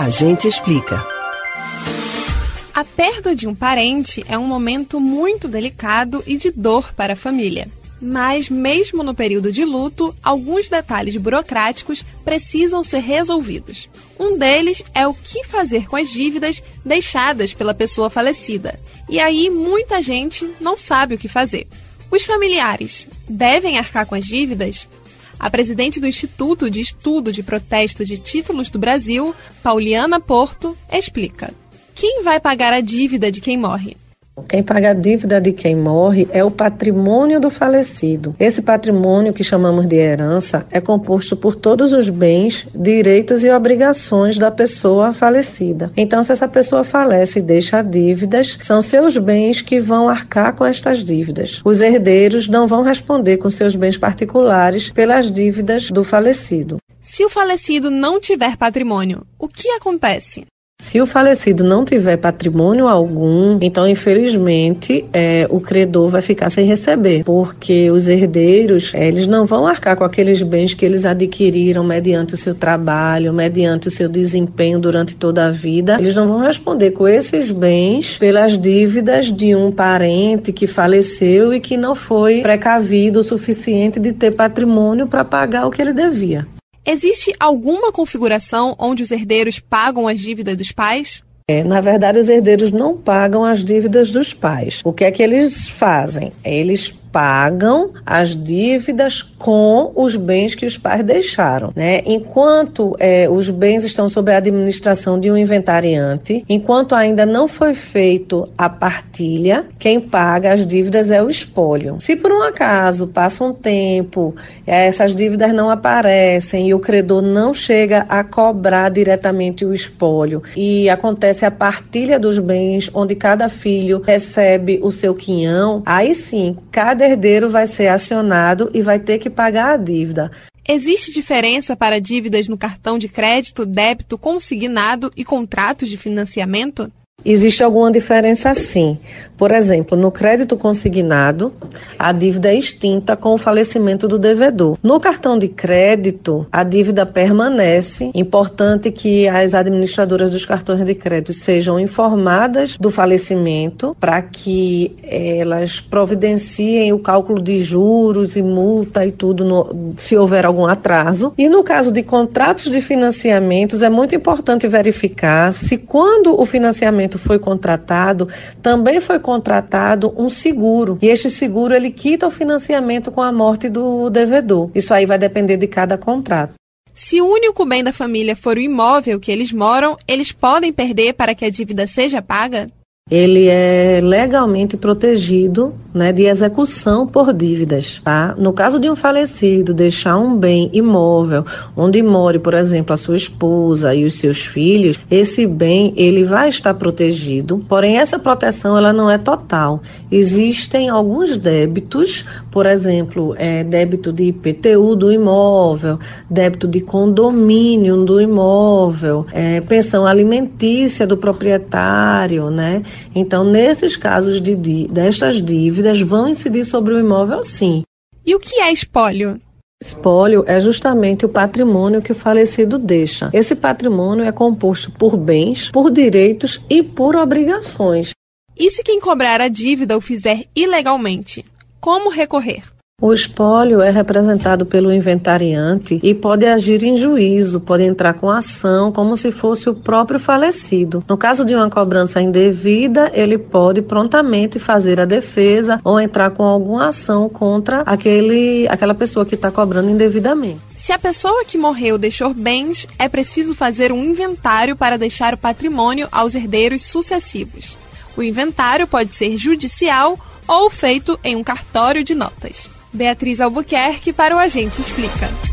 A gente explica. A perda de um parente é um momento muito delicado e de dor para a família. Mas, mesmo no período de luto, alguns detalhes burocráticos precisam ser resolvidos. Um deles é o que fazer com as dívidas deixadas pela pessoa falecida. E aí, muita gente não sabe o que fazer. Os familiares devem arcar com as dívidas? A presidente do Instituto de Estudo de Protesto de Títulos do Brasil, Pauliana Porto, explica. Quem vai pagar a dívida de quem morre? Quem paga a dívida de quem morre é o patrimônio do falecido. Esse patrimônio, que chamamos de herança, é composto por todos os bens, direitos e obrigações da pessoa falecida. Então, se essa pessoa falece e deixa dívidas, são seus bens que vão arcar com estas dívidas. Os herdeiros não vão responder com seus bens particulares pelas dívidas do falecido. Se o falecido não tiver patrimônio, o que acontece? Se o falecido não tiver patrimônio algum, então infelizmente é, o credor vai ficar sem receber, porque os herdeiros é, eles não vão arcar com aqueles bens que eles adquiriram mediante o seu trabalho, mediante o seu desempenho durante toda a vida. Eles não vão responder com esses bens pelas dívidas de um parente que faleceu e que não foi precavido o suficiente de ter patrimônio para pagar o que ele devia. Existe alguma configuração onde os herdeiros pagam as dívidas dos pais? É, na verdade, os herdeiros não pagam as dívidas dos pais. O que é que eles fazem? Eles pagam as dívidas com os bens que os pais deixaram, né? Enquanto é, os bens estão sob a administração de um inventariante, enquanto ainda não foi feito a partilha, quem paga as dívidas é o espólio. Se por um acaso passa um tempo, é, essas dívidas não aparecem e o credor não chega a cobrar diretamente o espólio e acontece a partilha dos bens, onde cada filho recebe o seu quinhão, aí sim, cada cada herdeiro vai ser acionado e vai ter que pagar a dívida. Existe diferença para dívidas no cartão de crédito, débito consignado e contratos de financiamento? Existe alguma diferença sim. Por exemplo, no crédito consignado, a dívida é extinta com o falecimento do devedor. No cartão de crédito, a dívida permanece. Importante que as administradoras dos cartões de crédito sejam informadas do falecimento para que elas providenciem o cálculo de juros e multa e tudo no, se houver algum atraso. E no caso de contratos de financiamentos, é muito importante verificar se quando o financiamento foi contratado, também foi contratado um seguro. E este seguro ele quita o financiamento com a morte do devedor. Isso aí vai depender de cada contrato. Se o único bem da família for o imóvel que eles moram, eles podem perder para que a dívida seja paga? Ele é legalmente protegido né, de execução por dívidas. Tá? No caso de um falecido deixar um bem imóvel, onde more, por exemplo, a sua esposa e os seus filhos, esse bem ele vai estar protegido. Porém, essa proteção ela não é total. Existem alguns débitos, por exemplo, é, débito de IPTU do imóvel, débito de condomínio do imóvel, é, pensão alimentícia do proprietário, né? Então, nesses casos de, destas dívidas, vão incidir sobre o imóvel, sim. E o que é espólio? Espólio é justamente o patrimônio que o falecido deixa. Esse patrimônio é composto por bens, por direitos e por obrigações. E se quem cobrar a dívida o fizer ilegalmente? Como recorrer? O espólio é representado pelo inventariante e pode agir em juízo, pode entrar com ação como se fosse o próprio falecido. No caso de uma cobrança indevida, ele pode prontamente fazer a defesa ou entrar com alguma ação contra aquele, aquela pessoa que está cobrando indevidamente. Se a pessoa que morreu deixou bens, é preciso fazer um inventário para deixar o patrimônio aos herdeiros sucessivos. O inventário pode ser judicial ou feito em um cartório de notas. Beatriz Albuquerque para o Agente Explica.